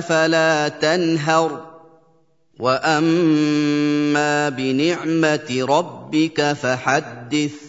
فلا تنهر. وأما بنعمة ربك فحدث.